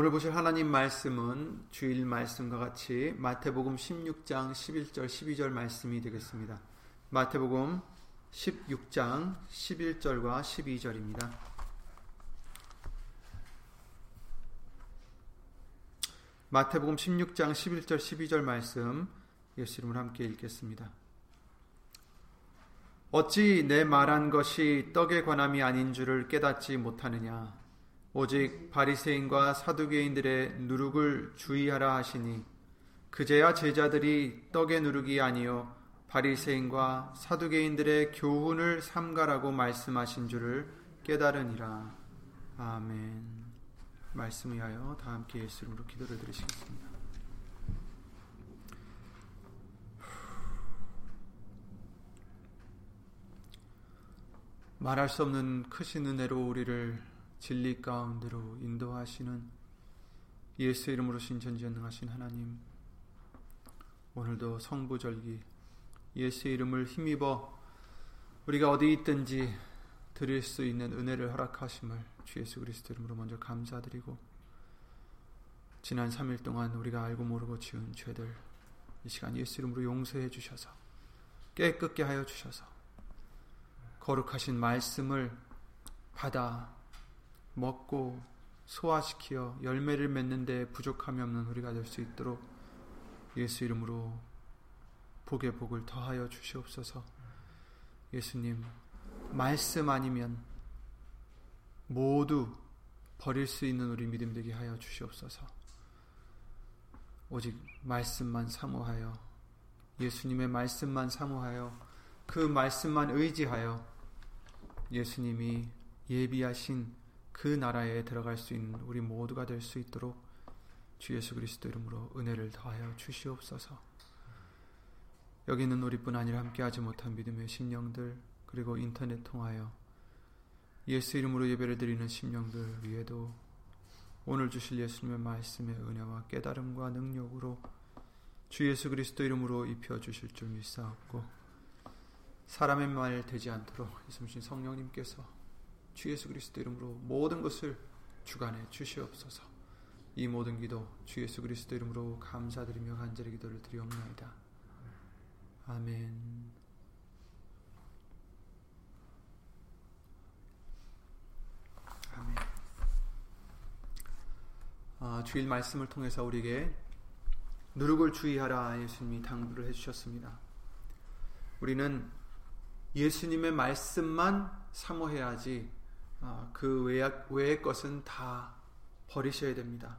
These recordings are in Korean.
오늘 보실 하나님 말씀은 주일 말씀과 같이 마태복음 16장 11절 12절 말씀이 되겠습니다. 마태복음 16장 11절과 12절입니다. 마태복음 16장 11절 12절 말씀 예수 이름으로 함께 읽겠습니다. 어찌 내 말한 것이 떡에 관함이 아닌 줄을 깨닫지 못하느냐 오직 바리새인과 사두개인들의 누룩을 주의하라 하시니 그제야 제자들이 떡의 누룩이 아니요 바리새인과 사두개인들의 교훈을 삼가라고 말씀하신 줄을 깨달으니라. 아멘. 말씀 위하여 다 함께 예수 이름으로 기도를 드리시겠습니다. 말할 수 없는 크신 은혜로 우리를 진리 가운데로 인도하시는 예수 이름으로 신전지전능하신 하나님 오늘도 성부절기 예수 이름을 힘입어 우리가 어디 있든지 드릴 수 있는 은혜를 허락하심을 주 예수 그리스도 이름으로 먼저 감사드리고 지난 3일 동안 우리가 알고 모르고 지은 죄들 이 시간 예수 이름으로 용서해 주셔서 깨끗게 하여 주셔서 거룩하신 말씀을 받아 먹고 소화시키어 열매를 맺는 데 부족함이 없는 우리가 될 수 있도록 예수 이름으로 복의 복을 더하여 주시옵소서. 예수님, 말씀 아니면 모두 버릴 수 있는 우리 믿음 되게 하여 주시옵소서. 오직 말씀만 사모하여 예수님의 말씀만 사모하여 그 말씀만 의지하여 예수님이 예비하신 그 나라에 들어갈 수 있는 우리 모두가 될 수 있도록 주 예수 그리스도 이름으로 은혜를 더하여 주시옵소서. 여기는 우리뿐 아니라 함께하지 못한 믿음의 심령들 그리고 인터넷 통하여 예수 이름으로 예배를 드리는 심령들 위에도 오늘 주실 예수님의 말씀의 은혜와 깨달음과 능력으로 주 예수 그리스도 이름으로 입혀 주실 줄 믿사옵고 사람의 말 되지 않도록 예수님 성령님께서 주 예수 그리스도 이름으로 모든 것을 주관해 주시옵소서. 이 모든 기도 주 예수 그리스도 이름으로 감사드리며 간절히 기도를 드리옵나이다. 아멘. 아멘. 아, 주일 말씀을 통해서 우리에게 누룩을 주의하라 예수님이 당부를 해주셨습니다. 우리는 예수님의 말씀만 사모해야지 아, 그 외의 것은 다 버리셔야 됩니다.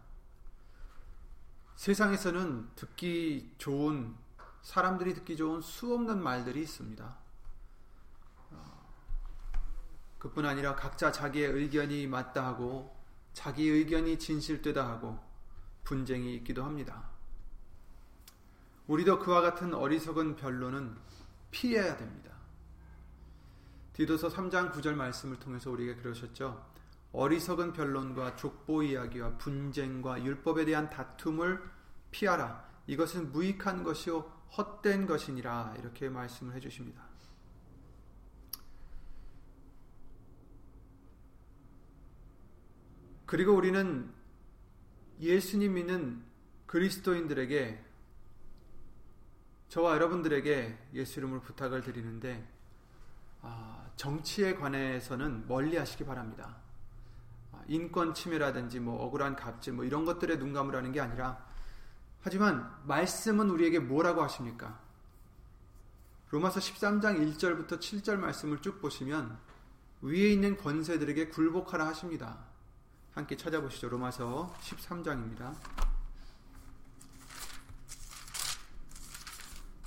세상에서는 듣기 좋은 사람들이 듣기 좋은 수없는 말들이 있습니다. 아, 그뿐 아니라 각자 자기의 의견이 맞다 하고 자기 의견이 진실되다 하고 분쟁이 있기도 합니다. 우리도 그와 같은 어리석은 변론은 피해야 됩니다. 디도서 3장 9절 말씀을 통해서 우리에게 그러셨죠. 어리석은 변론과 족보 이야기와 분쟁과 율법에 대한 다툼을 피하라. 이것은 무익한 것이요 헛된 것이니라. 이렇게 말씀을 해 주십니다. 그리고 우리는 예수님 믿는 그리스도인들에게 저와 여러분들에게 예수 이름으로 부탁을 드리는데 아, 정치에 관해서는 멀리 하시기 바랍니다. 아, 인권 침해라든지 뭐 억울한 갑질 뭐 이런 것들에 눈 감으라는 게 아니라 하지만 말씀은 우리에게 뭐라고 하십니까? 로마서 13장 1절부터 7절 말씀을 쭉 보시면 위에 있는 권세들에게 굴복하라 하십니다. 함께 찾아보시죠. 로마서 13장입니다.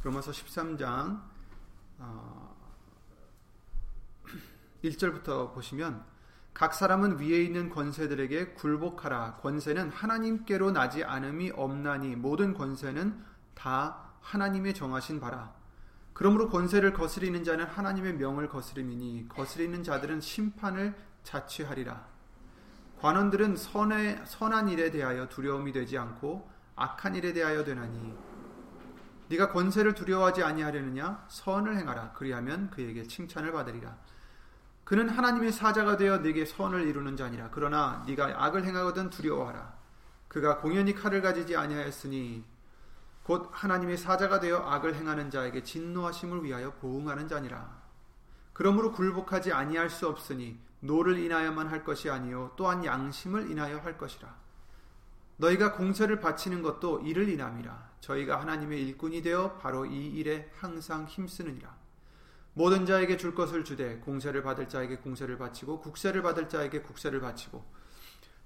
로마서 13장 어, 1절부터 보시면 각 사람은 위에 있는 권세들에게 굴복하라. 권세는 하나님께로 나지 않음이 없나니 모든 권세는 다 하나님의 정하신 바라. 그러므로 권세를 거스리는 자는 하나님의 명을 거스림이니 거스리는 자들은 심판을 자취하리라. 관원들은 선의, 선한 일에 대하여 두려움이 되지 않고 악한 일에 대하여 되나니 네가 권세를 두려워하지 아니하려느냐 선을 행하라 그리하면 그에게 칭찬을 받으리라 그는 하나님의 사자가 되어 네게 선을 이루는 자니라. 그러나 네가 악을 행하거든 두려워하라. 그가 공연히 칼을 가지지 아니하였으니 곧 하나님의 사자가 되어 악을 행하는 자에게 진노하심을 위하여 보응하는 자니라. 그러므로 굴복하지 아니할 수 없으니 노를 인하여만 할 것이 아니요 또한 양심을 인하여 할 것이라. 너희가 공세를 바치는 것도 이를 인함이라. 저희가 하나님의 일꾼이 되어 바로 이 일에 항상 힘쓰느니라. 모든 자에게 줄 것을 주되 공세를 받을 자에게 공세를 바치고 국세를 받을 자에게 국세를 바치고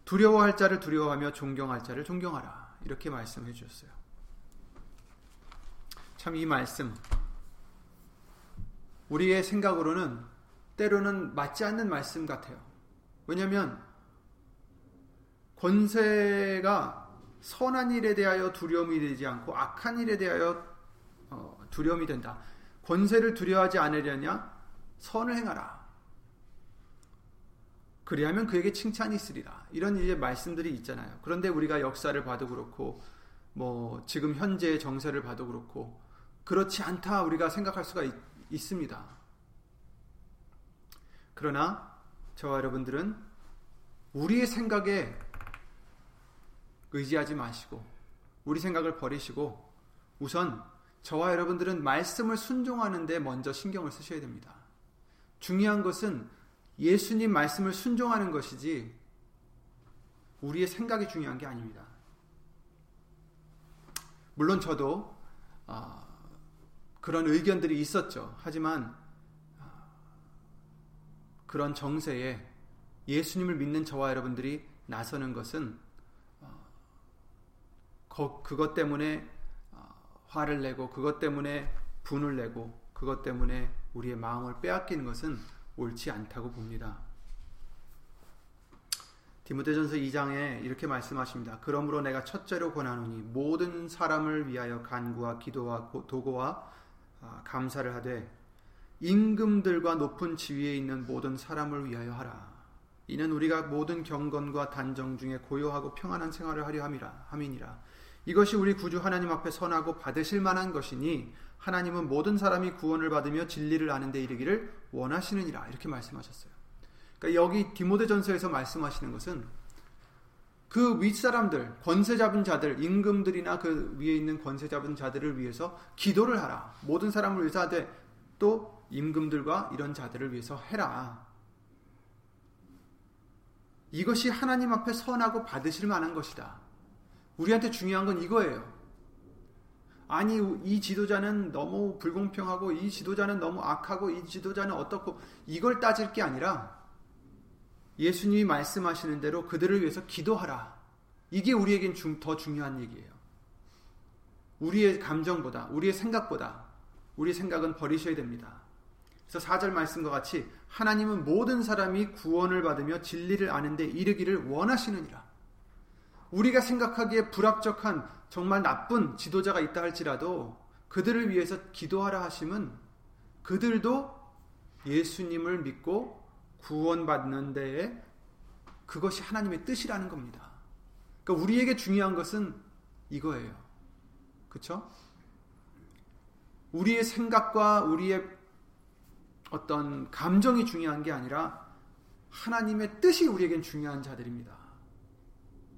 두려워할 자를 두려워하며 존경할 자를 존경하라. 이렇게 말씀해 주셨어요. 참 이 말씀 우리의 생각으로는 때로는 맞지 않는 말씀 같아요. 왜냐하면 권세가 선한 일에 대하여 두려움이 되지 않고 악한 일에 대하여 어, 두려움이 된다. 권세를 두려워하지 않으려냐? 선을 행하라. 그리하면 그에게 칭찬이 있으리라. 이런 이제 말씀들이 있잖아요. 그런데 우리가 역사를 봐도 그렇고, 뭐, 지금 현재의 정세를 봐도 그렇고, 그렇지 않다 우리가 생각할 수가 있, 있습니다. 그러나, 저와 여러분들은 우리의 생각에 의지하지 마시고, 우리 생각을 버리시고, 우선 저와 여러분들은 말씀을 순종하는데 먼저 신경을 쓰셔야 됩니다. 중요한 것은 예수님 말씀을 순종하는 것이지 우리의 생각이 중요한 게 아닙니다. 물론 저도 어, 그런 의견들이 있었죠. 하지만 어, 그런 정세에 예수님을 믿는 저와 여러분들이 나서는 것은 어, 그것 때문에 화를 내고 그것 때문에 분을 내고 그것 때문에 우리의 마음을 빼앗기는 것은 옳지 않다고 봅니다. 디모데전서 2장에 이렇게 말씀하십니다. 그러므로 내가 첫째로 권하노니 모든 사람을 위하여 간구와 기도와 도고와 아, 감사를 하되 임금들과 높은 지위에 있는 모든 사람을 위하여 하라. 이는 우리가 모든 경건과 단정 중에 고요하고 평안한 생활을 하려 함이라 함이니라. 이것이 우리 구주 하나님 앞에 선하고 받으실 만한 것이니 하나님은 모든 사람이 구원을 받으며 진리를 아는 데 이르기를 원하시느니라 이렇게 말씀하셨어요. 그러니까 여기 디모데전서에서 말씀하시는 것은 그 윗사람들, 권세 잡은 자들, 임금들이나 그 위에 있는 권세 잡은 자들을 위해서 기도를 하라. 모든 사람을 위해서 하되 또 임금들과 이런 자들을 위해서 해라. 이것이 하나님 앞에 선하고 받으실 만한 것이다. 우리한테 중요한 건 이거예요. 아니, 이 지도자는 너무 불공평하고, 이 지도자는 너무 악하고, 이 지도자는 어떻고, 이걸 따질 게 아니라, 예수님이 말씀하시는 대로 그들을 위해서 기도하라. 이게 우리에겐 중, 더 중요한 얘기예요. 우리의 감정보다, 우리의 생각보다, 우리의 생각은 버리셔야 됩니다. 그래서 4절 말씀과 같이, 하나님은 모든 사람이 구원을 받으며 진리를 아는데 이르기를 원하시느니라. 우리가 생각하기에 불합적한 정말 나쁜 지도자가 있다 할지라도 그들을 위해서 기도하라 하심은 그들도 예수님을 믿고 구원받는 데에 그것이 하나님의 뜻이라는 겁니다. 그러니까 우리에게 중요한 것은 이거예요. 그렇죠? 우리의 생각과 우리의 어떤 감정이 중요한 게 아니라 하나님의 뜻이 우리에겐 중요한 자들입니다.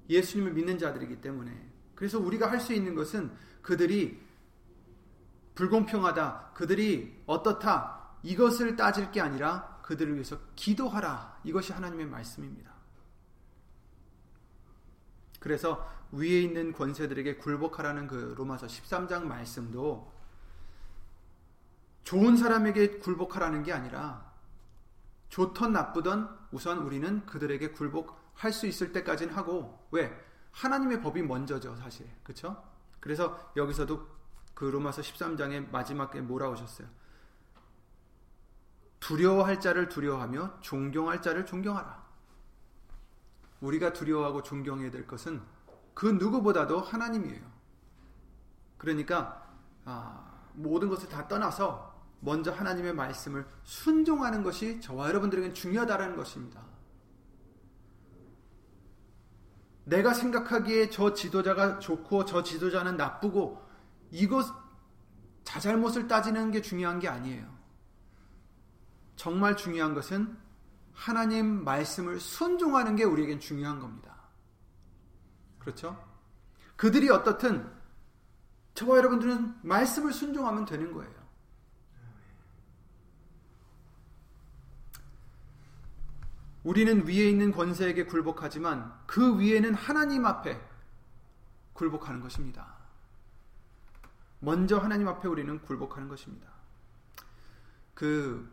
예수님을 믿는 자들이기 때문에 그래서 우리가 할 수 있는 것은 그들이 불공평하다, 그들이 어떻다 이것을 따질 게 아니라 그들을 위해서 기도하라. 이것이 하나님의 말씀입니다. 그래서 위에 있는 권세들에게 굴복하라는 그 로마서 13장 말씀도 좋은 사람에게 굴복하라는 게 아니라 좋던 나쁘던 우선 우리는 그들에게 굴복 할 수 있을 때까지는 하고 왜 하나님의 법이 먼저죠 사실 그렇죠? 그래서 여기서도 그 로마서 13장의 마지막에 뭐라 오셨어요? 두려워할 자를 두려워하며 존경할 자를 존경하라. 우리가 두려워하고 존경해야 될 것은 그 누구보다도 하나님이에요. 그러니까 아, 모든 것을 다 떠나서 먼저 하나님의 말씀을 순종하는 것이 저와 여러분들에게는 중요하다는 것입니다. 내가 생각하기에 저 지도자가 좋고 저 지도자는 나쁘고 이것 자잘못을 따지는 게 중요한 게 아니에요. 정말 중요한 것은 하나님 말씀을 순종하는 게 우리에겐 중요한 겁니다. 그렇죠? 그들이 어떻든 저와 여러분들은 말씀을 순종하면 되는 거예요. 우리는 위에 있는 권세에게 굴복하지만 그 위에는 하나님 앞에 굴복하는 것입니다. 먼저 하나님 앞에 우리는 굴복하는 것입니다. 그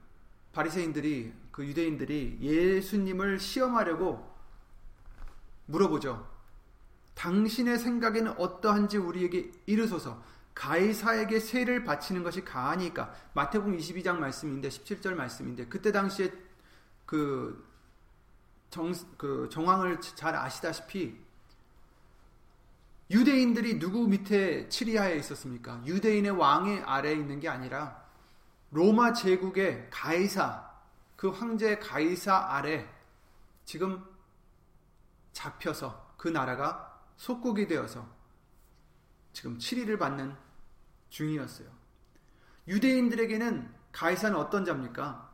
바리새인들이 그 유대인들이 예수님을 시험하려고 물어보죠. 당신의 생각에는 어떠한지 우리에게 이르소서. 가이사에게 세를 바치는 것이 가하니까 마태복음 22장 말씀인데 17절 말씀인데 그때 당시에 그, 정, 그 정황을 잘 아시다시피 유대인들이 누구 밑에 치리하에 있었습니까? 유대인의 왕의 아래에 있는 게 아니라 로마 제국의 가이사 그 황제 가이사 아래 지금 잡혀서 그 나라가 속국이 되어서 지금 치리를 받는 중이었어요. 유대인들에게는 가이사는 어떤 자입니까?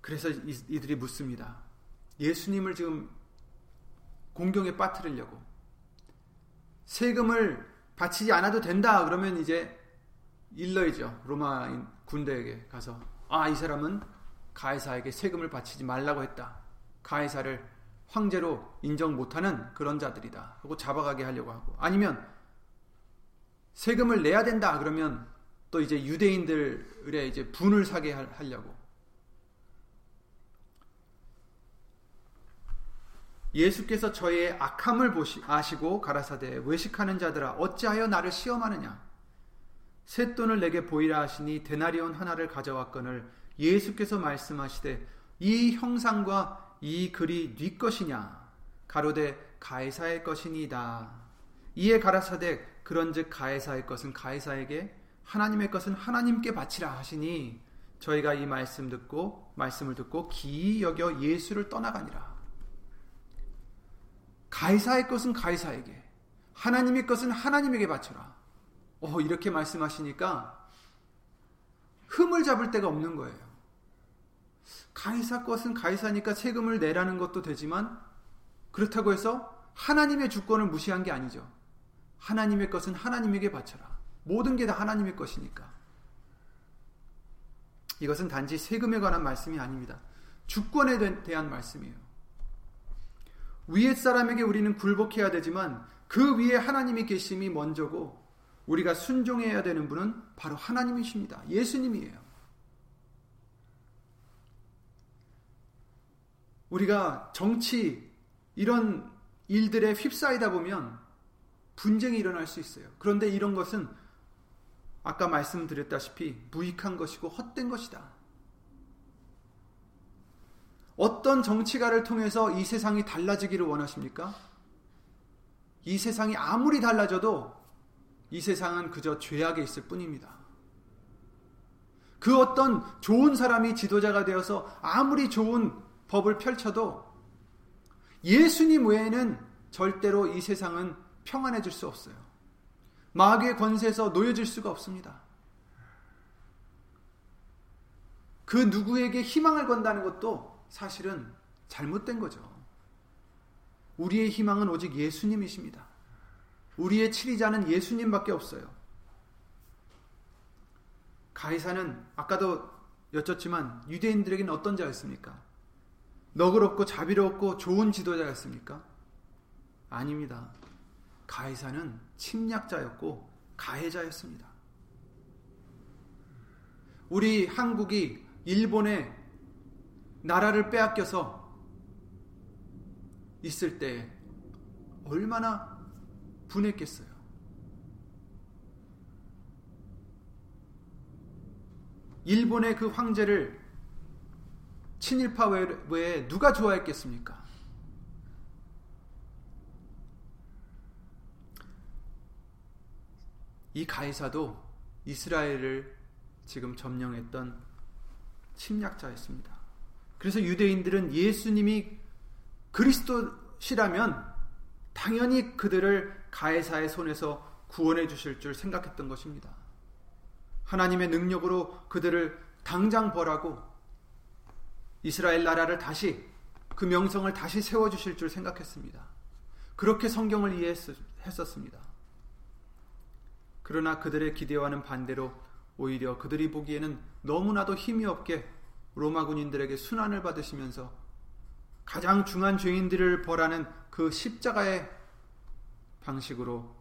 그래서 이들이 묻습니다. 예수님을 지금 공경에 빠뜨리려고. 세금을 바치지 않아도 된다. 그러면 이제 일러이죠. 로마인 군대에게 가서 아 이 사람은 가이사에게 세금을 바치지 말라고 했다. 가이사를 황제로 인정 못하는 그런 자들이다. 하고 잡아가게 하려고 하고. 아니면 세금을 내야 된다. 그러면 또 이제 유대인들의 이제 분을 사게 하려고 예수께서 저의 악함을 보시, 아시고 가라사대 외식하는 자들아 어찌하여 나를 시험하느냐? 셋돈을 내게 보이라 하시니 데나리온 하나를 가져왔거늘 예수께서 말씀하시되 이 형상과 이 글이 네 것이냐? 가로되 가이사의 것이니이다. 이에 가라사대 그런즉 가이사의 것은 가이사에게 하나님의 것은 하나님께 바치라 하시니 저희가 이 말씀 듣고 말씀을 듣고 기이 여겨 예수를 떠나가니라 가이사의 것은 가이사에게, 하나님의 것은 하나님에게 바쳐라. 어, 이렇게 말씀하시니까 흠을 잡을 데가 없는 거예요. 가이사 것은 가이사니까 세금을 내라는 것도 되지만 그렇다고 해서 하나님의 주권을 무시한 게 아니죠. 하나님의 것은 하나님에게 바쳐라. 모든 게 다 하나님의 것이니까. 이것은 단지 세금에 관한 말씀이 아닙니다. 주권에 대한 말씀이에요. 위에 사람에게 우리는 굴복해야 되지만 그 위에 하나님이 계심이 먼저고 우리가 순종해야 되는 분은 바로 하나님이십니다. 예수님이에요. 우리가 정치 이런 일들에 휩싸이다 보면 분쟁이 일어날 수 있어요. 그런데 이런 것은 아까 말씀드렸다시피 무익한 것이고 헛된 것이다. 어떤 정치가를 통해서 이 세상이 달라지기를 원하십니까? 이 세상이 아무리 달라져도 이 세상은 그저 죄악에 있을 뿐입니다. 그 어떤 좋은 사람이 지도자가 되어서 아무리 좋은 법을 펼쳐도 예수님 외에는 절대로 이 세상은 평안해질 수 없어요. 마귀의 권세에서 놓여질 수가 없습니다. 그 누구에게 희망을 건다는 것도 사실은 잘못된 거죠. 우리의 희망은 오직 예수님이십니다. 우리의 치리자는 예수님밖에 없어요. 가이사는 아까도 여쭙지만 유대인들에게는 어떤 자였습니까? 너그럽고 자비롭고 좋은 지도자였습니까? 아닙니다. 가이사는 침략자였고 가해자였습니다. 우리 한국이 일본의 나라를 빼앗겨서 있을 때 얼마나 분했겠어요. 일본의 그 황제를 친일파 외에 누가 좋아했겠습니까? 이 가이사도 이스라엘을 지금 점령했던 침략자였습니다. 그래서 유대인들은 예수님이 그리스도시라면 당연히 그들을 가해사의 손에서 구원해 주실 줄 생각했던 것입니다. 하나님의 능력으로 그들을 당장 벌하고 이스라엘 나라를 다시 그 명성을 다시 세워 주실 줄 생각했습니다. 그렇게 성경을 이해했었습니다. 그러나 그들의 기대와는 반대로 오히려 그들이 보기에는 너무나도 힘이 없게 로마 군인들에게 순환을 받으시면서 가장 중한 죄인들을 벌하는 그 십자가의 방식으로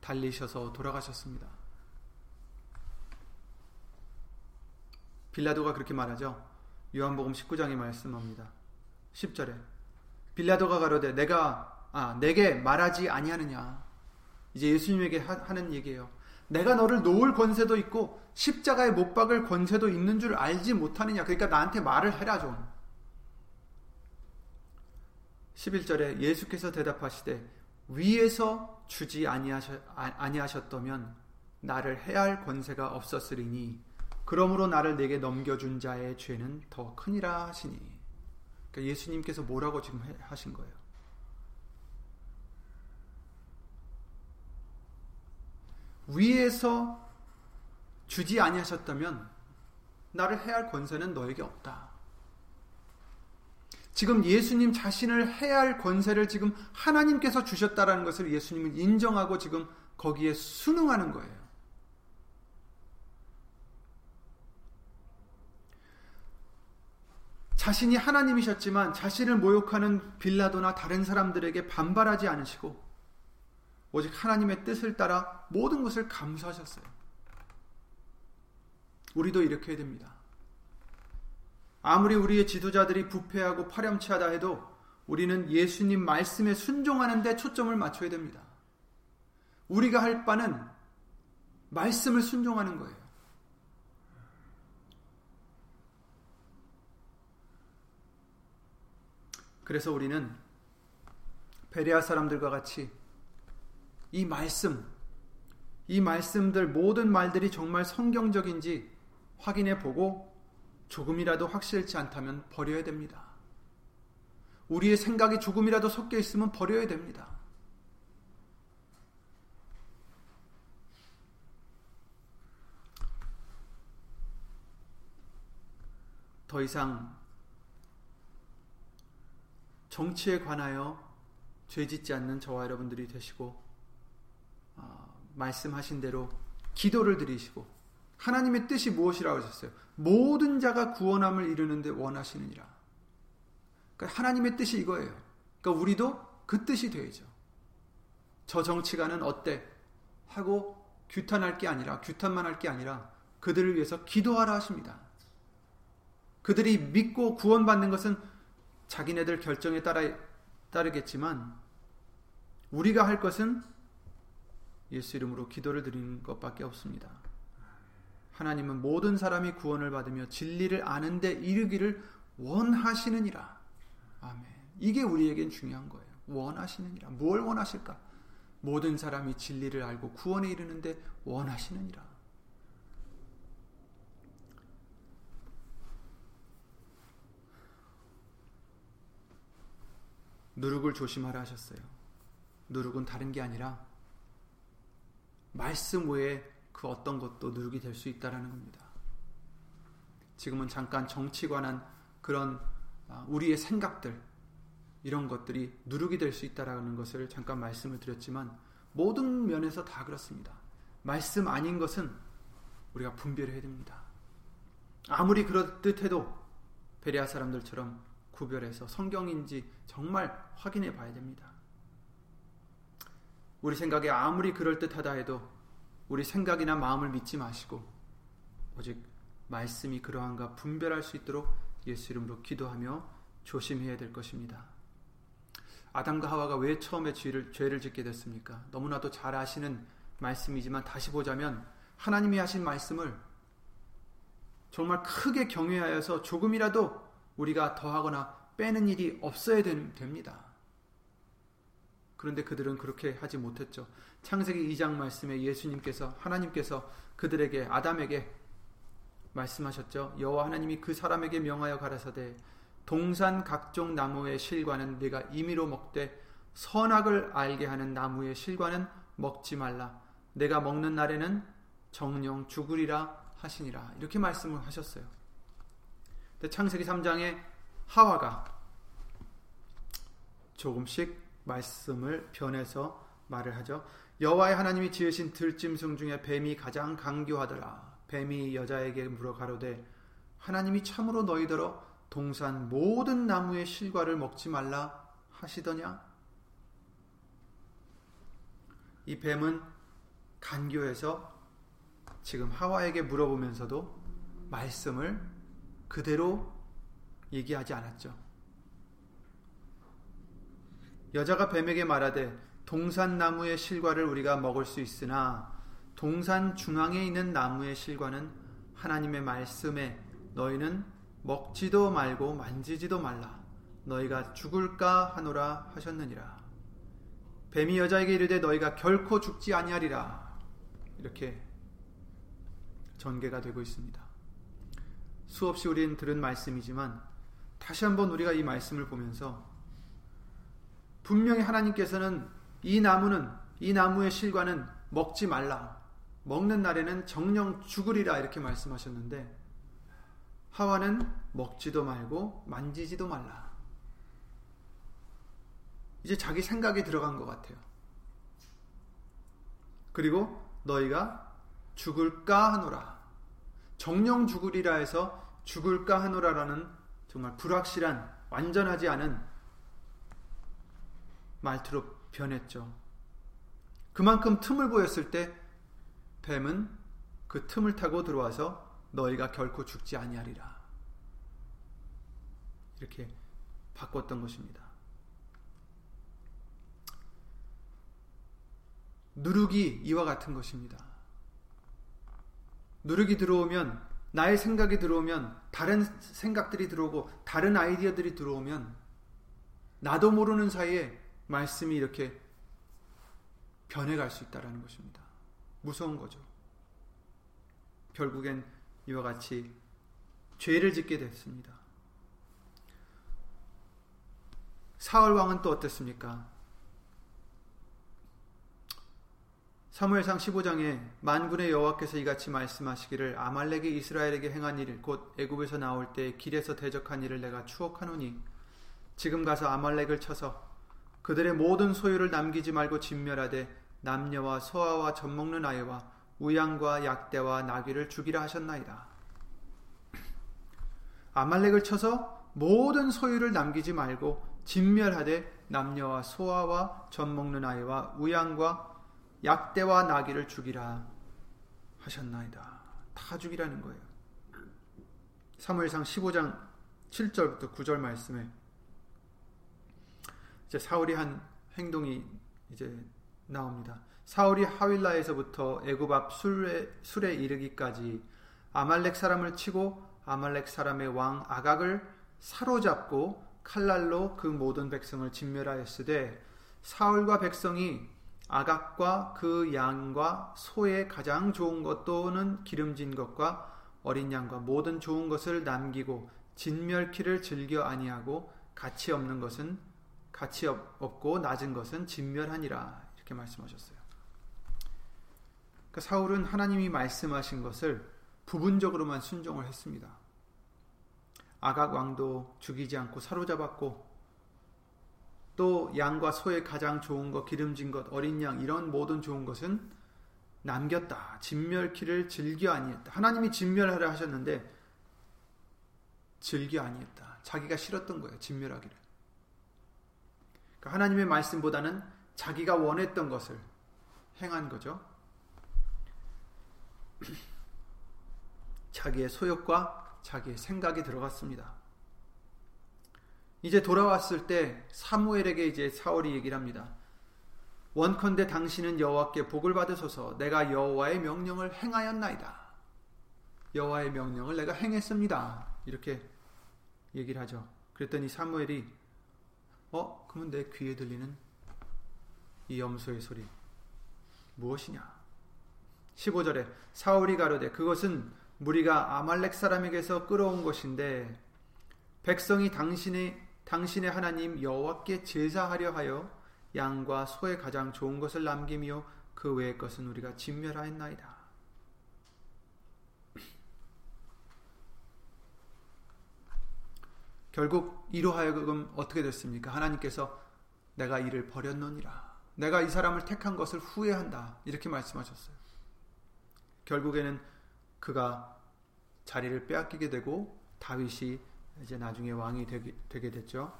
달리셔서 돌아가셨습니다. 빌라도가 그렇게 말하죠. 요한복음 19장에 말씀합니다. 10절에 빌라도가 가로되 내가 아 내게 말하지 아니하느냐. 이제 예수님에게 하, 는 얘기예요. 내가 너를 놓을 권세도 있고 십자가에 못 박을 권세도 있는 줄 알지 못하느냐. 그러니까 나한테 말을 해라 좀. 11절에 예수께서 대답하시되 위에서 주지 아니하셨, 아니하셨다면 나를 해야 할 권세가 없었으리니 그러므로 나를 내게 넘겨준 자의 죄는 더 크니라 하시니 그러니까 예수님께서 뭐라고 지금 하신 거예요? 위에서 주지 아니하셨다면 나를 해야 할 권세는 너에게 없다. 지금 예수님 자신을 해야 할 권세를 지금 하나님께서 주셨다라는 것을 예수님은 인정하고 지금 거기에 순응하는 거예요. 자신이 하나님이셨지만 자신을 모욕하는 빌라도나 다른 사람들에게 반발하지 않으시고 오직 하나님의 뜻을 따라 모든 것을 감수하셨어요. 우리도 이렇게 해야 됩니다. 아무리 우리의 지도자들이 부패하고 파렴치하다 해도 우리는 예수님 말씀에 순종하는 데 초점을 맞춰야 됩니다. 우리가 할 바는 말씀을 순종하는 거예요. 그래서 우리는 베레아 사람들과 같이 이 말씀, 이 말씀들 모든 말들이 정말 성경적인지 확인해 보고 조금이라도 확실치 않다면 버려야 됩니다. 우리의 생각이 조금이라도 섞여 있으면 버려야 됩니다. 더 이상 정치에 관하여 죄 짓지 않는 저와 여러분들이 되시고 어, 말씀하신 대로 기도를 드리시고 하나님의 뜻이 무엇이라고 하셨어요? 모든 자가 구원함을 이루는데 원하시느니라. 그러니까 하나님의 뜻이 이거예요. 그러니까 우리도 그 뜻이 되죠. 저 정치가는 어때? 하고 규탄할 게 아니라 규탄만 할 게 아니라 그들을 위해서 기도하라 하십니다. 그들이 믿고 구원받는 것은 자기네들 결정에 따라 따르겠지만 우리가 할 것은 예수 이름으로 기도를 드리는 것밖에 없습니다. 하나님은 모든 사람이 구원을 받으며 진리를 아는데 이르기를 원하시느니라. 아멘. 이게 우리에겐 중요한 거예요. 원하시느니라. 뭘 원하실까? 모든 사람이 진리를 알고 구원에 이르는데 원하시느니라. 누룩을 조심하라 하셨어요. 누룩은 다른 게 아니라 말씀 외에 그 어떤 것도 누룩이 될 수 있다라는 겁니다. 지금은 잠깐 정치 관한 그런 아, 우리의 생각들 이런 것들이 누룩이 될 수 있다라는 것을 잠깐 말씀을 드렸지만 모든 면에서 다 그렇습니다. 말씀 아닌 것은 우리가 분별해야 됩니다. 아무리 그렇듯 해도 베레아 사람들처럼 구별해서 성경인지 정말 확인해 봐야 됩니다. 우리 생각에 아무리 그럴듯하다 해도 우리 생각이나 마음을 믿지 마시고 오직 말씀이 그러한가 분별할 수 있도록 예수 이름으로 기도하며 조심해야 될 것입니다. 아담과 하와가 왜 처음에 죄를, 죄를 짓게 됐습니까? 너무나도 잘 아시는 말씀이지만 다시 보자면 하나님이 하신 말씀을 정말 크게 경외하여서 조금이라도 우리가 더하거나 빼는 일이 없어야 됩니다. 그런데 그들은 그렇게 하지 못했죠. 창세기 2장 말씀에 예수님께서 하나님께서 그들에게 아담에게 말씀하셨죠. 여호와 하나님이 그 사람에게 명하여 가라사대 동산 각종 나무의 실과는 네가 임의로 먹되 선악을 알게 하는 나무의 실과는 먹지 말라. 내가 먹는 날에는 정령 죽으리라 하시니라. 이렇게 말씀을 하셨어요. 창세기 3장에 하와가 조금씩 말씀을 변해서 말을 하죠. 여호와의 하나님이 지으신 들짐승 중에 뱀이 가장 강교하더라. 뱀이 여자에게 물어 가로되 하나님이 참으로 너희더러 동산 모든 나무의 실과를 먹지 말라 하시더냐? 이 뱀은 간교해서 지금 하와에게 물어보면서도 말씀을 그대로 얘기하지 않았죠. 여자가 뱀에게 말하되 동산 나무의 실과를 우리가 먹을 수 있으나 동산 중앙에 있는 나무의 실과는 하나님의 말씀에 너희는 먹지도 말고 만지지도 말라. 너희가 죽을까 하노라 하셨느니라. 뱀이 여자에게 이르되 너희가 결코 죽지 아니하리라. 이렇게 전개가 되고 있습니다. 수없이 우리는 들은 말씀이지만 다시 한번 우리가 이 말씀을 보면서 분명히 하나님께서는 이 나무는 이 나무의 실과는 먹지 말라. 먹는 날에는 정령 죽으리라 이렇게 말씀하셨는데 하와는 먹지도 말고 만지지도 말라. 이제 자기 생각이 들어간 것 같아요. 그리고 너희가 죽을까 하노라. 정령 죽으리라 해서 죽을까 하노라라는 정말 불확실한 완전하지 않은 말투로 변했죠. 그만큼 틈을 보였을 때 뱀은 그 틈을 타고 들어와서 너희가 결코 죽지 아니하리라. 이렇게 바꿨던 것입니다. 누룩이 이와 같은 것입니다. 누룩이 들어오면 나의 생각이 들어오면 다른 생각들이 들어오고 다른 아이디어들이 들어오면 나도 모르는 사이에 말씀이 이렇게 변해갈 수 있다라는 것입니다. 무서운 거죠. 결국엔 이와 같이 죄를 짓게 됐습니다. 사울 왕은 또 어땠습니까? 사무엘상 15장에 만군의 여호와께서 이같이 말씀하시기를 아말렉이 이스라엘에게 행한 일 곧 애굽에서 나올 때 길에서 대적한 일을 내가 추억하노니 지금 가서 아말렉을 쳐서 그들의 모든 소유를 남기지 말고 진멸하되 남녀와 소아와 젖먹는 아이와 우양과 약대와 나귀를 죽이라 하셨나이다. 아말렉을 쳐서 모든 소유를 남기지 말고 진멸하되 남녀와 소아와 젖먹는 아이와 우양과 약대와 나귀를 죽이라 하셨나이다. 다 죽이라는 거예요. 사무엘상 15장 7절부터 9절 말씀에 이제 사울이 한 행동이 이제 나옵니다. 사울이 하윌라에서부터 애굽 앞 술에, 술에 이르기까지 아말렉 사람을 치고 아말렉 사람의 왕 아각을 사로잡고 칼날로 그 모든 백성을 진멸하였으되 사울과 백성이 아각과 그 양과 소의 가장 좋은 것 또는 기름진 것과 어린 양과 모든 좋은 것을 남기고 진멸키를 즐겨 아니하고 가치 없는 것은 가치 없고 낮은 것은 진멸하니라 이렇게 말씀하셨어요. 그러니까 사울은 하나님이 말씀하신 것을 부분적으로만 순종을 했습니다. 아각 왕도 죽이지 않고 사로잡았고 또 양과 소의 가장 좋은 것, 기름진 것, 어린 양 이런 모든 좋은 것은 남겼다. 진멸키를 즐겨 아니했다. 하나님이 진멸하려 하셨는데 즐겨 아니했다. 자기가 싫었던 거예요. 진멸하기를. 그러니까 하나님의 말씀보다는 자기가 원했던 것을 행한 거죠. 자기의 소욕과 자기의 생각이 들어갔습니다. 이제 돌아왔을 때 사무엘에게 이제 사울이 얘기를 합니다. 원컨대 당신은 여호와께 복을 받으소서 내가 여호와의 명령을 행하였나이다. 여호와의 명령을 내가 행했습니다. 이렇게 얘기를 하죠. 그랬더니 사무엘이 어 그러면 내 귀에 들리는 이 염소의 소리 무엇이냐? 15절에 사울이 가로되 그것은 무리가 아말렉 사람에게서 끌어온 것인데 백성이 당신의 당신의 하나님 여호와께 제사하려 하여 양과 소의 가장 좋은 것을 남기며 그 외의 것은 우리가 진멸하였나이다. 결국 이로 하여금 어떻게 됐습니까? 하나님께서 내가 이를 버렸노니라. 내가 이 사람을 택한 것을 후회한다. 이렇게 말씀하셨어요. 결국에는 그가 자리를 빼앗기게 되고 다윗이 이제 나중에 왕이 되게, 되게 됐죠.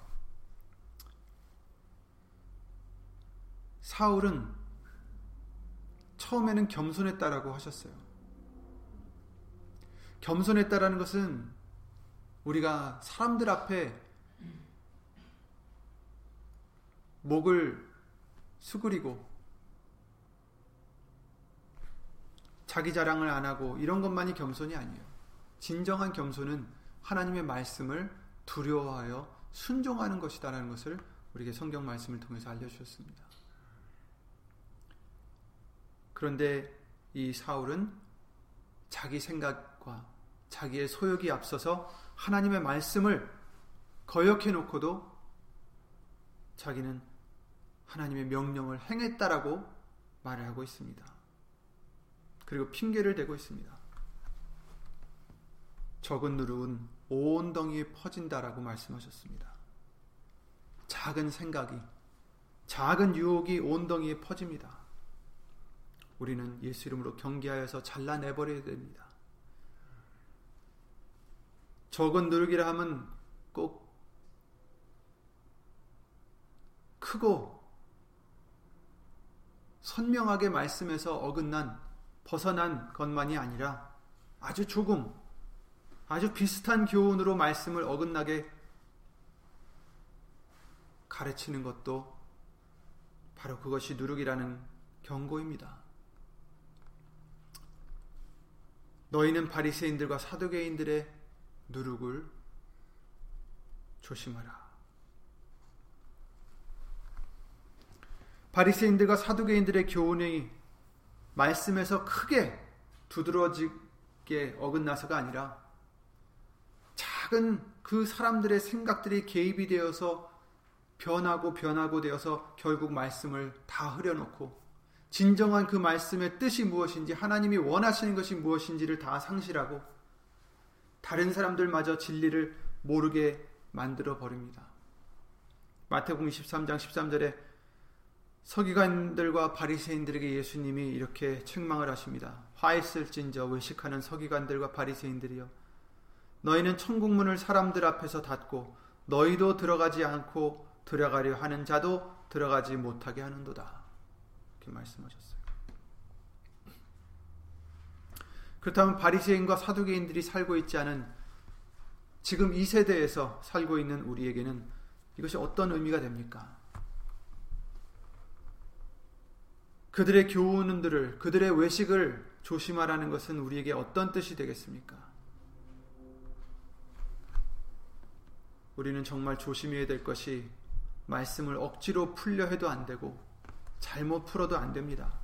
사울은 처음에는 겸손했다라고 하셨어요. 겸손했다라는 것은 우리가 사람들 앞에 목을 수그리고 자기 자랑을 안 하고 이런 것만이 겸손이 아니에요. 진정한 겸손은 하나님의 말씀을 두려워하여 순종하는 것이다라는 것을 우리에게 성경 말씀을 통해서 알려주셨습니다. 그런데 이 사울은 자기 생각과 자기의 소욕이 앞서서 하나님의 말씀을 거역해 놓고도 자기는 하나님의 명령을 행했다라고 말을 하고 있습니다. 그리고 핑계를 대고 있습니다. 적은 누룩은 온 덩이에 퍼진다라고 말씀하셨습니다. 작은 생각이, 작은 유혹이 온 덩이에 퍼집니다. 우리는 예수 이름으로 경계하여서 잘라내버려야 됩니다. 적은 누룩이라 하면 꼭 크고 선명하게 말씀에서 어긋난 벗어난 것만이 아니라 아주 조금 아주 비슷한 교훈으로 말씀을 어긋나게 가르치는 것도 바로 그것이 누룩이라는 경고입니다. 너희는 바리새인들과 사두개인들의 누룩을 조심하라. 바리새인들과 사두개인들의 교훈이 말씀에서 크게 두드러지게 어긋나서가 아니라 작은 그 사람들의 생각들이 개입이 되어서 변하고 변하고 되어서 결국 말씀을 다 흐려놓고 진정한 그 말씀의 뜻이 무엇인지 하나님이 원하시는 것이 무엇인지를 다 상실하고 다른 사람들마저 진리를 모르게 만들어 버립니다. 마태복음 23장 13절에 서기관들과 바리새인들에게 예수님이 이렇게 책망을 하십니다. 화했을진저 외식하는 서기관들과 바리새인들이여 너희는 천국 문을 사람들 앞에서 닫고 너희도 들어가지 않고 들어가려 하는 자도 들어가지 못하게 하는도다. 이렇게 말씀하셨어요. 그렇다면 바리새인과 사두개인들이 살고 있지 않은 지금 이 세대에서 살고 있는 우리에게는 이것이 어떤 의미가 됩니까? 그들의 교훈들을 그들의 외식을 조심하라는 것은 우리에게 어떤 뜻이 되겠습니까? 우리는 정말 조심해야 될 것이 말씀을 억지로 풀려 해도 안 되고 잘못 풀어도 안 됩니다.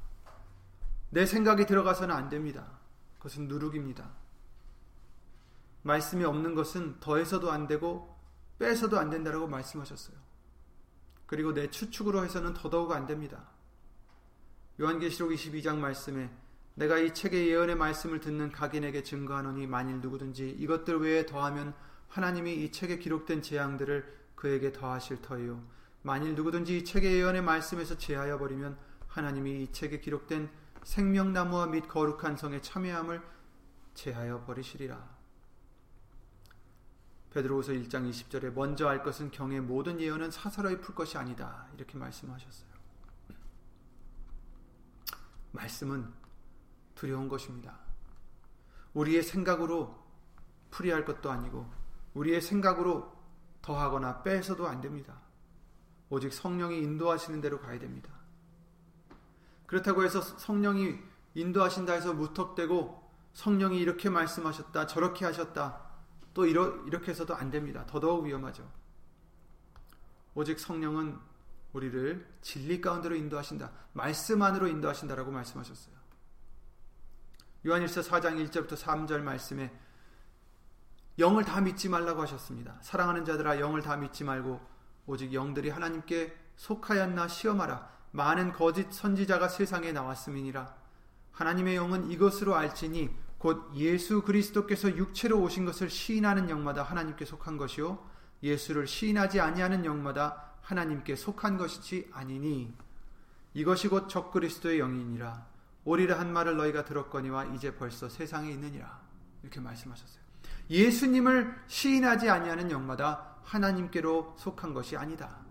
내 생각이 들어가서는 안 됩니다. 그것은 누룩입니다. 말씀이 없는 것은 더해서도 안 되고 빼서도 안 된다라고 말씀하셨어요. 그리고 내 추측으로 해서는 더더욱 안 됩니다. 요한계시록 22장 말씀에 내가 이 책의 예언의 말씀을 듣는 각인에게 증거하노니 만일 누구든지 이것들 외에 더하면 하나님이 이 책에 기록된 재앙들을 그에게 더하실 터이요 만일 누구든지 이 책의 예언의 말씀에서 제하여 버리면 하나님이 이 책에 기록된 생명나무와 및 거룩한 성의 참여함을 제하여 버리시리라. 베드로후서 1장 20절에 먼저 알 것은 경의 모든 예언은 사사로이 풀 것이 아니다. 이렇게 말씀하셨어요. 말씀은 두려운 것입니다. 우리의 생각으로 풀이할 것도 아니고 우리의 생각으로 더하거나 빼서도 안 됩니다. 오직 성령이 인도하시는 대로 가야 됩니다. 그렇다고 해서 성령이 인도하신다 해서 무턱대고 성령이 이렇게 말씀하셨다, 저렇게 하셨다, 또 이러, 이렇게 해서도 안 됩니다. 더더욱 위험하죠. 오직 성령은 우리를 진리 가운데로 인도하신다. 말씀 안으로 인도하신다라고 말씀하셨어요. 요한일서 4장 1절부터 3절 말씀에 영을 다 믿지 말라고 하셨습니다. 사랑하는 자들아 영을 다 믿지 말고 오직 영들이 하나님께 속하였나 시험하라. 많은 거짓 선지자가 세상에 나왔음이니라. 하나님의 영은 이것으로 알지니 곧 예수 그리스도께서 육체로 오신 것을 시인하는 영마다 하나님께 속한 것이요 예수를 시인하지 아니하는 영마다 하나님께 속한 것이지 아니니 이것이 곧 적그리스도의 영이니라 오리라 한 말을 너희가 들었거니와 이제 벌써 세상에 있느니라 이렇게 말씀하셨어요. 예수님을 시인하지 아니하는 영마다 하나님께로 속한 것이 아니다.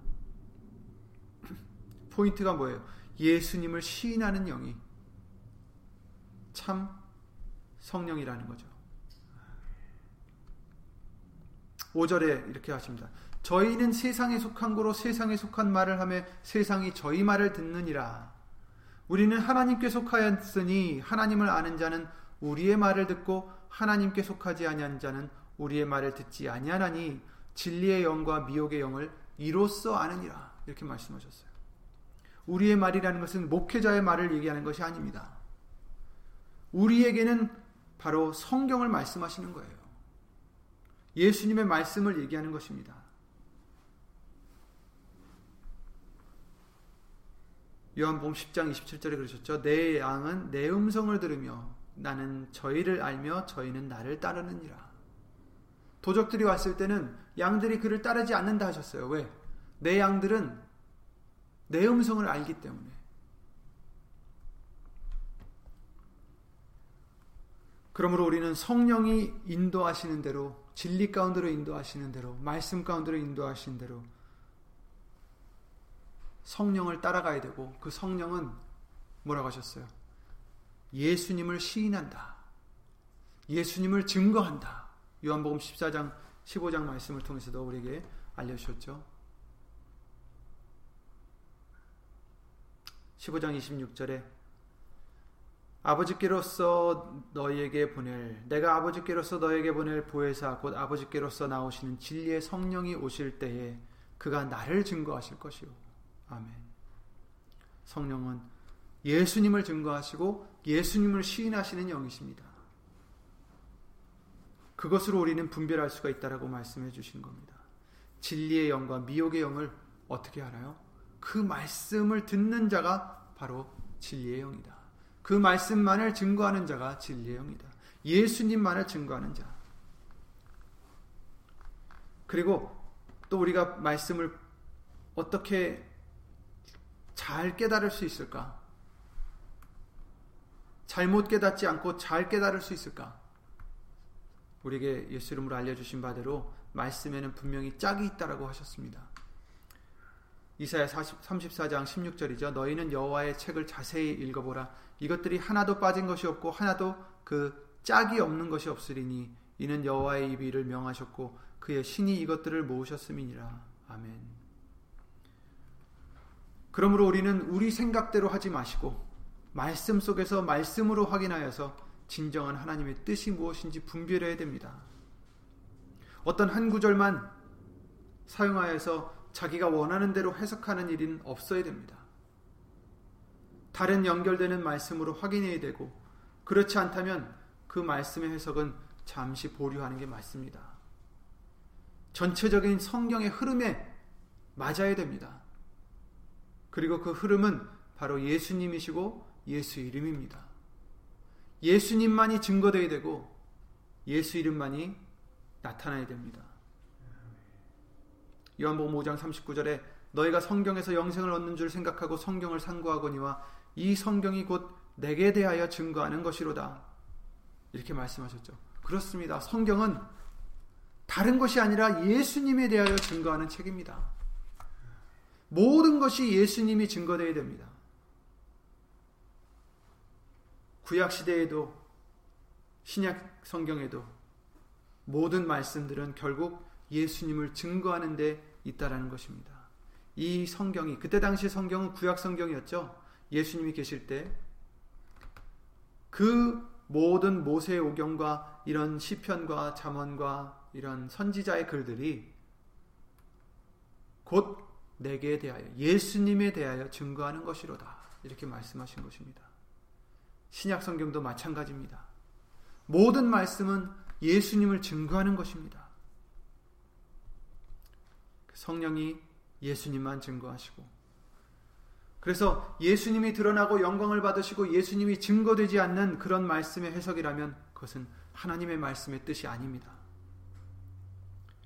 포인트가 뭐예요? 예수님을 시인하는 영이 참 성령이라는 거죠. 5절에 이렇게 하십니다. 저희는 세상에 속한 거로 세상에 속한 말을 하며 세상이 저희 말을 듣느니라. 우리는 하나님께 속하였으니 하나님을 아는 자는 우리의 말을 듣고 하나님께 속하지 아니한 자는 우리의 말을 듣지 아니하나니 진리의 영과 미혹의 영을 이로써 아느니라. 이렇게 말씀하셨어요. 우리의 말이라는 것은 목회자의 말을 얘기하는 것이 아닙니다. 우리에게는 바로 성경을 말씀하시는 거예요. 예수님의 말씀을 얘기하는 것입니다. 요한복음 10장 27절에 그러셨죠. 내 양은 내 음성을 들으며 나는 저희를 알며 저희는 나를 따르느니라. 도적들이 왔을 때는 양들이 그를 따르지 않는다 하셨어요. 왜? 내 양들은 내 음성을 알기 때문에. 그러므로 우리는 성령이 인도하시는 대로 진리 가운데로 인도하시는 대로 말씀 가운데로 인도하시는 대로 성령을 따라가야 되고 그 성령은 뭐라고 하셨어요? 예수님을 시인한다. 예수님을 증거한다. 요한복음 14장 15장 말씀을 통해서도 우리에게 알려 주셨죠. 15장 26절에 아버지께로서 너희에게 보낼 내가 아버지께로서 너에게 보낼 보혜사 곧 아버지께로서 나오시는 진리의 성령이 오실 때에 그가 나를 증거하실 것이요. 아멘. 성령은 예수님을 증거하시고 예수님을 시인하시는 영이십니다. 그것으로 우리는 분별할 수가 있다라고 말씀해 주신 겁니다. 진리의 영과 미혹의 영을 어떻게 알아요? 그 말씀을 듣는 자가 바로 진리의 영이다. 그 말씀만을 증거하는 자가 진리의 영이다. 예수님만을 증거하는 자. 그리고 또 우리가 말씀을 어떻게 잘 깨달을 수 있을까? 잘못 깨닫지 않고 잘 깨달을 수 있을까? 우리에게 예수 이름으로 알려주신 바대로 말씀에는 분명히 짝이 있다라고 하셨습니다. 이사야 34장 16절이죠. 너희는 여호와의 책을 자세히 읽어보라. 이것들이 하나도 빠진 것이 없고 하나도 그 짝이 없는 것이 없으리니 이는 여호와의 입이 이를 명하셨고 그의 신이 이것들을 모으셨음이니라. 아멘. 그러므로 우리는 우리 생각대로 하지 마시고 말씀 속에서 말씀으로 확인하여서 진정한 하나님의 뜻이 무엇인지 분별해야 됩니다. 어떤 한 구절만 사용하여서 자기가 원하는 대로 해석하는 일은 없어야 됩니다. 다른 연결되는 말씀으로 확인해야 되고 그렇지 않다면 그 말씀의 해석은 잠시 보류하는 게 맞습니다. 전체적인 성경의 흐름에 맞아야 됩니다. 그리고 그 흐름은 바로 예수님이시고 예수 이름입니다. 예수님만이 증거되어야 되고 예수 이름만이 나타나야 됩니다. 요한복음 5장 39절에 너희가 성경에서 영생을 얻는 줄 생각하고 성경을 상고하거니와 이 성경이 곧 내게 대하여 증거하는 것이로다. 이렇게 말씀하셨죠. 그렇습니다. 성경은 다른 것이 아니라 예수님에 대하여 증거하는 책입니다. 모든 것이 예수님이 증거되어야 됩니다. 구약 시대에도 신약 성경에도 모든 말씀들은 결국 예수님을 증거하는 데 있다라는 것입니다. 이 성경이 그때 당시 성경은 구약 성경이었죠. 예수님이 계실 때 그 모든 모세 오경과 이런 시편과 잠언과 이런 선지자의 글들이 곧 내게 대하여 예수님에 대하여 증거하는 것이로다. 이렇게 말씀하신 것입니다. 신약 성경도 마찬가지입니다. 모든 말씀은 예수님을 증거하는 것입니다. 성령이 예수님만 증거하시고 그래서 예수님이 드러나고 영광을 받으시고 예수님이 증거되지 않는 그런 말씀의 해석이라면 그것은 하나님의 말씀의 뜻이 아닙니다.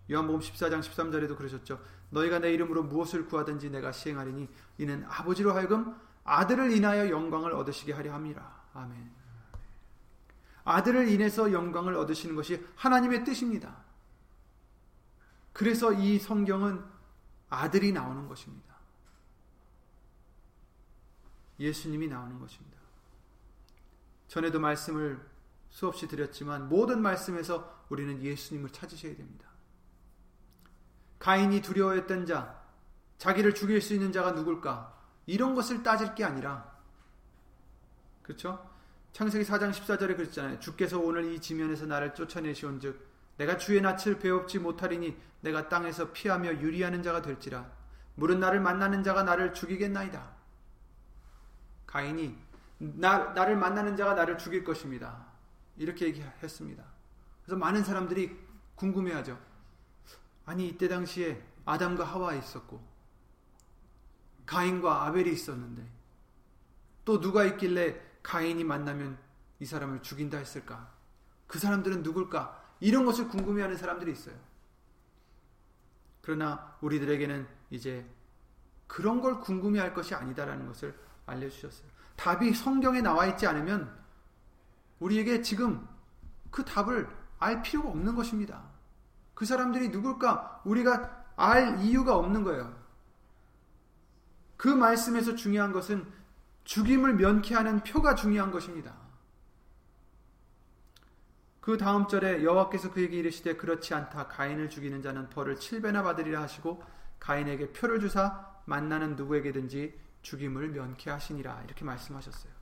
요한복음 14장 13절에도 그러셨죠. 너희가 내 이름으로 무엇을 구하든지 내가 시행하리니 이는 아버지로 하여금 아들을 인하여 영광을 얻으시게 하려 함이라. 아멘. 아들을 인해서 영광을 얻으시는 것이 하나님의 뜻입니다. 그래서 이 성경은 아들이 나오는 것입니다. 예수님이 나오는 것입니다. 전에도 말씀을 수없이 드렸지만 모든 말씀에서 우리는 예수님을 찾으셔야 됩니다. 가인이 두려워했던 자, 자기를 죽일 수 있는 자가 누굴까? 이런 것을 따질 게 아니라, 그렇죠? 창세기 4장 14절에 그랬잖아요. 주께서 오늘 이 지면에서 나를 쫓아내시온 즉, 내가 주의 낯을 배웁지 못하리니 내가 땅에서 피하며 유리하는 자가 될지라. 물은 나를 만나는 자가 나를 죽이겠나이다. 가인이 나, 나를 만나는 자가 나를 죽일 것입니다. 이렇게 얘기했습니다. 그래서 많은 사람들이 궁금해하죠. 아니 이때 당시에 아담과 하와 있었고 가인과 아벨이 있었는데 또 누가 있길래 가인이 만나면 이 사람을 죽인다 했을까? 그 사람들은 누굴까? 이런 것을 궁금해하는 사람들이 있어요. 그러나 우리들에게는 이제 그런 걸 궁금해할 것이 아니다라는 것을 알려주셨어요. 답이 성경에 나와 있지 않으면 우리에게 지금 그 답을 알 필요가 없는 것입니다. 그 사람들이 누굴까 우리가 알 이유가 없는 거예요. 그 말씀에서 중요한 것은 죽임을 면케하는 표가 중요한 것입니다. 그 다음 절에 여호와께서 그에게 이르시되 그렇지 않다 가인을 죽이는 자는 벌을 7배나 받으리라 하시고 가인에게 표를 주사 만나는 누구에게든지 죽임을 면케하시니라 이렇게 말씀하셨어요.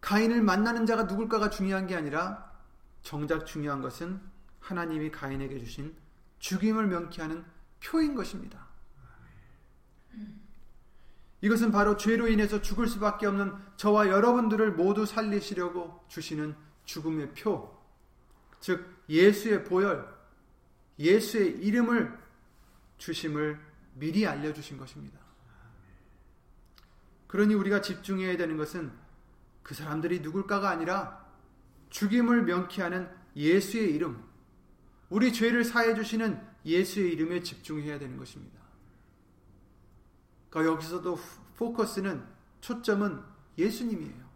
가인을 만나는 자가 누굴까가 중요한 게 아니라 정작 중요한 것은 하나님이 가인에게 주신 죽임을 명쾌하는 표인 것입니다. 이것은 바로 죄로 인해서 죽을 수밖에 없는 저와 여러분들을 모두 살리시려고 주시는 죽음의 표, 즉 예수의 보혈, 예수의 이름을 주심을 미리 알려주신 것입니다. 그러니 우리가 집중해야 되는 것은 그 사람들이 누굴까가 아니라 죽임을 명쾌하는 예수의 이름, 우리 죄를 사해 주시는 예수의 이름에 집중해야 되는 것입니다. 그러니까 여기서도 포커스는 초점은 예수님이에요.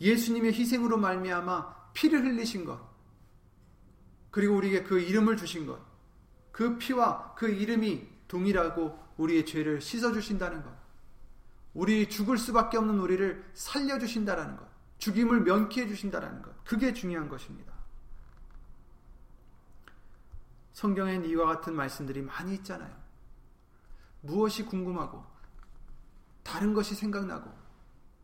예수님의 희생으로 말미암아 피를 흘리신 것, 그리고 우리에게 그 이름을 주신 것, 그 피와 그 이름이 동일하고 우리의 죄를 씻어 주신다는 것. 우리 죽을 수밖에 없는 우리를 살려 주신다라는 것, 죽임을 면키해 주신다라는 것, 그게 중요한 것입니다. 성경엔 이와 같은 말씀들이 많이 있잖아요. 무엇이 궁금하고, 다른 것이 생각나고,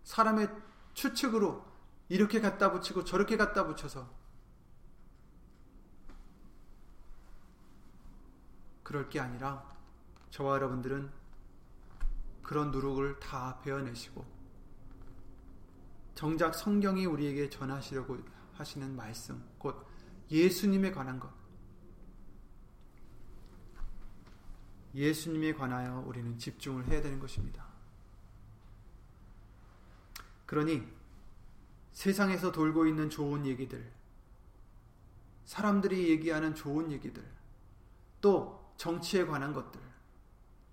사람의 추측으로 이렇게 갖다 붙이고 저렇게 갖다 붙여서, 그럴 게 아니라, 저와 여러분들은 그런 누룩을 다 베어내시고 정작 성경이 우리에게 전하시려고 하시는 말씀, 곧 예수님에 관한 것. 예수님에 관하여 우리는 집중을 해야 되는 것입니다. 그러니 세상에서 돌고 있는 좋은 얘기들, 사람들이 얘기하는 좋은 얘기들, 또 정치에 관한 것들,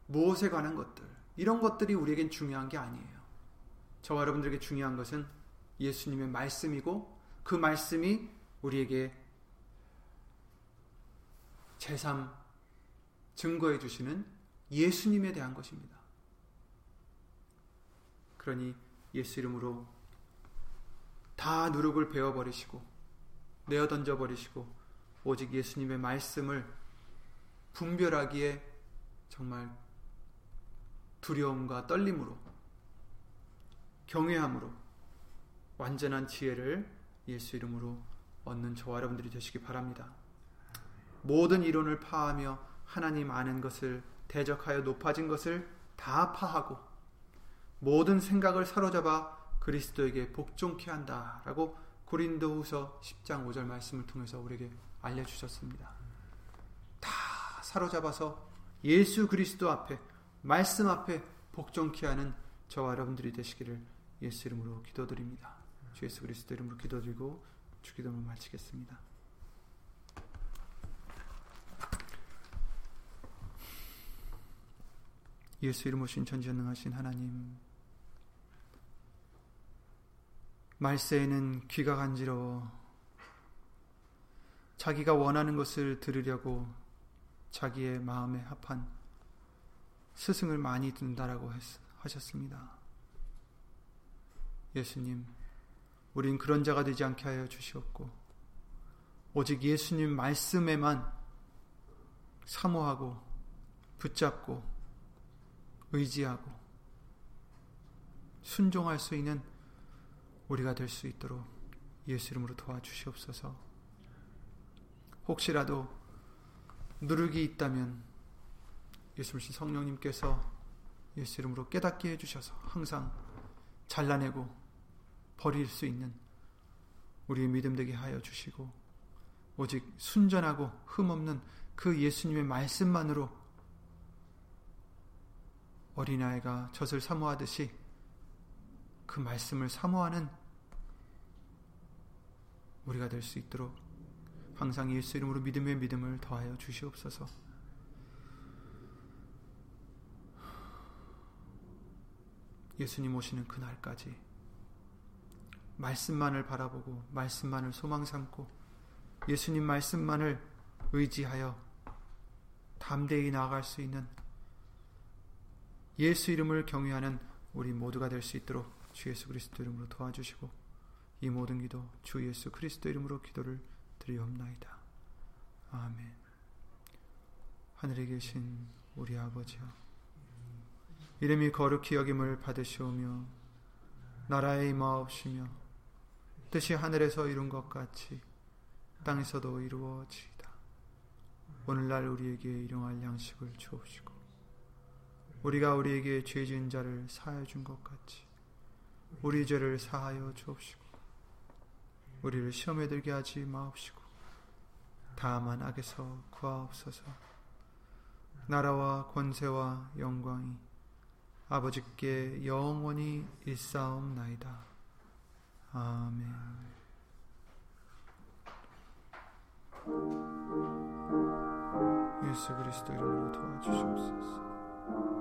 무엇에 관한 것들, 이런 것들이 우리에겐 중요한 게 아니에요. 저와 여러분들에게 중요한 것은 예수님의 말씀이고 그 말씀이 우리에게 제3 증거해 주시는 예수님에 대한 것입니다. 그러니 예수 이름으로 다 누룩을 베어버리시고 내어 던져버리시고 오직 예수님의 말씀을 분별하기에 정말 두려움과 떨림으로 경외함으로 완전한 지혜를 예수 이름으로 얻는 저와 여러분들이 되시기 바랍니다. 모든 이론을 파하며 하나님 아는 것을 대적하여 높아진 것을 다 파하고 모든 생각을 사로잡아 그리스도에게 복종케 한다라고 고린도후서 10장 5절 말씀을 통해서 우리에게 알려 주셨습니다. 다 사로잡아서 예수 그리스도 앞에 말씀 앞에 복종케 하는 저와 여러분들이 되시기를 예수 이름으로 기도드립니다. 주 예수 그리스도 이름으로 기도드리고 주기도를 마치겠습니다. 예수 이름 오신 전지전능하신 하나님 말세에는 귀가 간지러워 자기가 원하는 것을 들으려고 자기의 마음에 합한 스승을 많이 둔다라고 하셨습니다. 예수님, 우린 그런 자가 되지 않게 하여 주시옵고, 오직 예수님 말씀에만 사모하고, 붙잡고, 의지하고, 순종할 수 있는 우리가 될 수 있도록 예수 이름으로 도와주시옵소서. 혹시라도 누룩이 있다면 예수님 성령님께서 예수 이름으로 깨닫게 해주셔서 항상 잘라내고 버릴 수 있는 우리의 믿음 되게 하여 주시고 오직 순전하고 흠없는 그 예수님의 말씀만으로 어린아이가 젖을 사모하듯이 그 말씀을 사모하는 우리가 될 수 있도록 항상 예수 이름으로 믿음의 믿음을 더하여 주시옵소서. 예수님 오시는 그날까지 말씀만을 바라보고 말씀만을 소망 삼고 예수님 말씀만을 의지하여 담대히 나아갈 수 있는 예수 이름을 경외하는 우리 모두가 될 수 있도록 주 예수 그리스도 이름으로 도와주시고 이 모든 기도 주 예수 그리스도 이름으로 기도를 드리옵나이다. 아멘. 하늘에 계신 우리 아버지여, 이름이 거룩히 여김을 받으시오며, 나라에 임하옵시며, 뜻이 하늘에서 이룬 것 같이 땅에서도 이루어지이다. 오늘날 우리에게 일용할 양식을 주옵시고, 우리가 우리에게 죄 지은 자를 사하여 준 것 같이 우리 죄를 사하여 주옵시고, 우리를 시험에 들게 하지 마옵시고 다만 악에서 구하옵소서 나라와 권세와 영광이 아버지께 영원히 일사옵나이다. 아멘 예수 그리스도 이름으로 도와주시옵소서.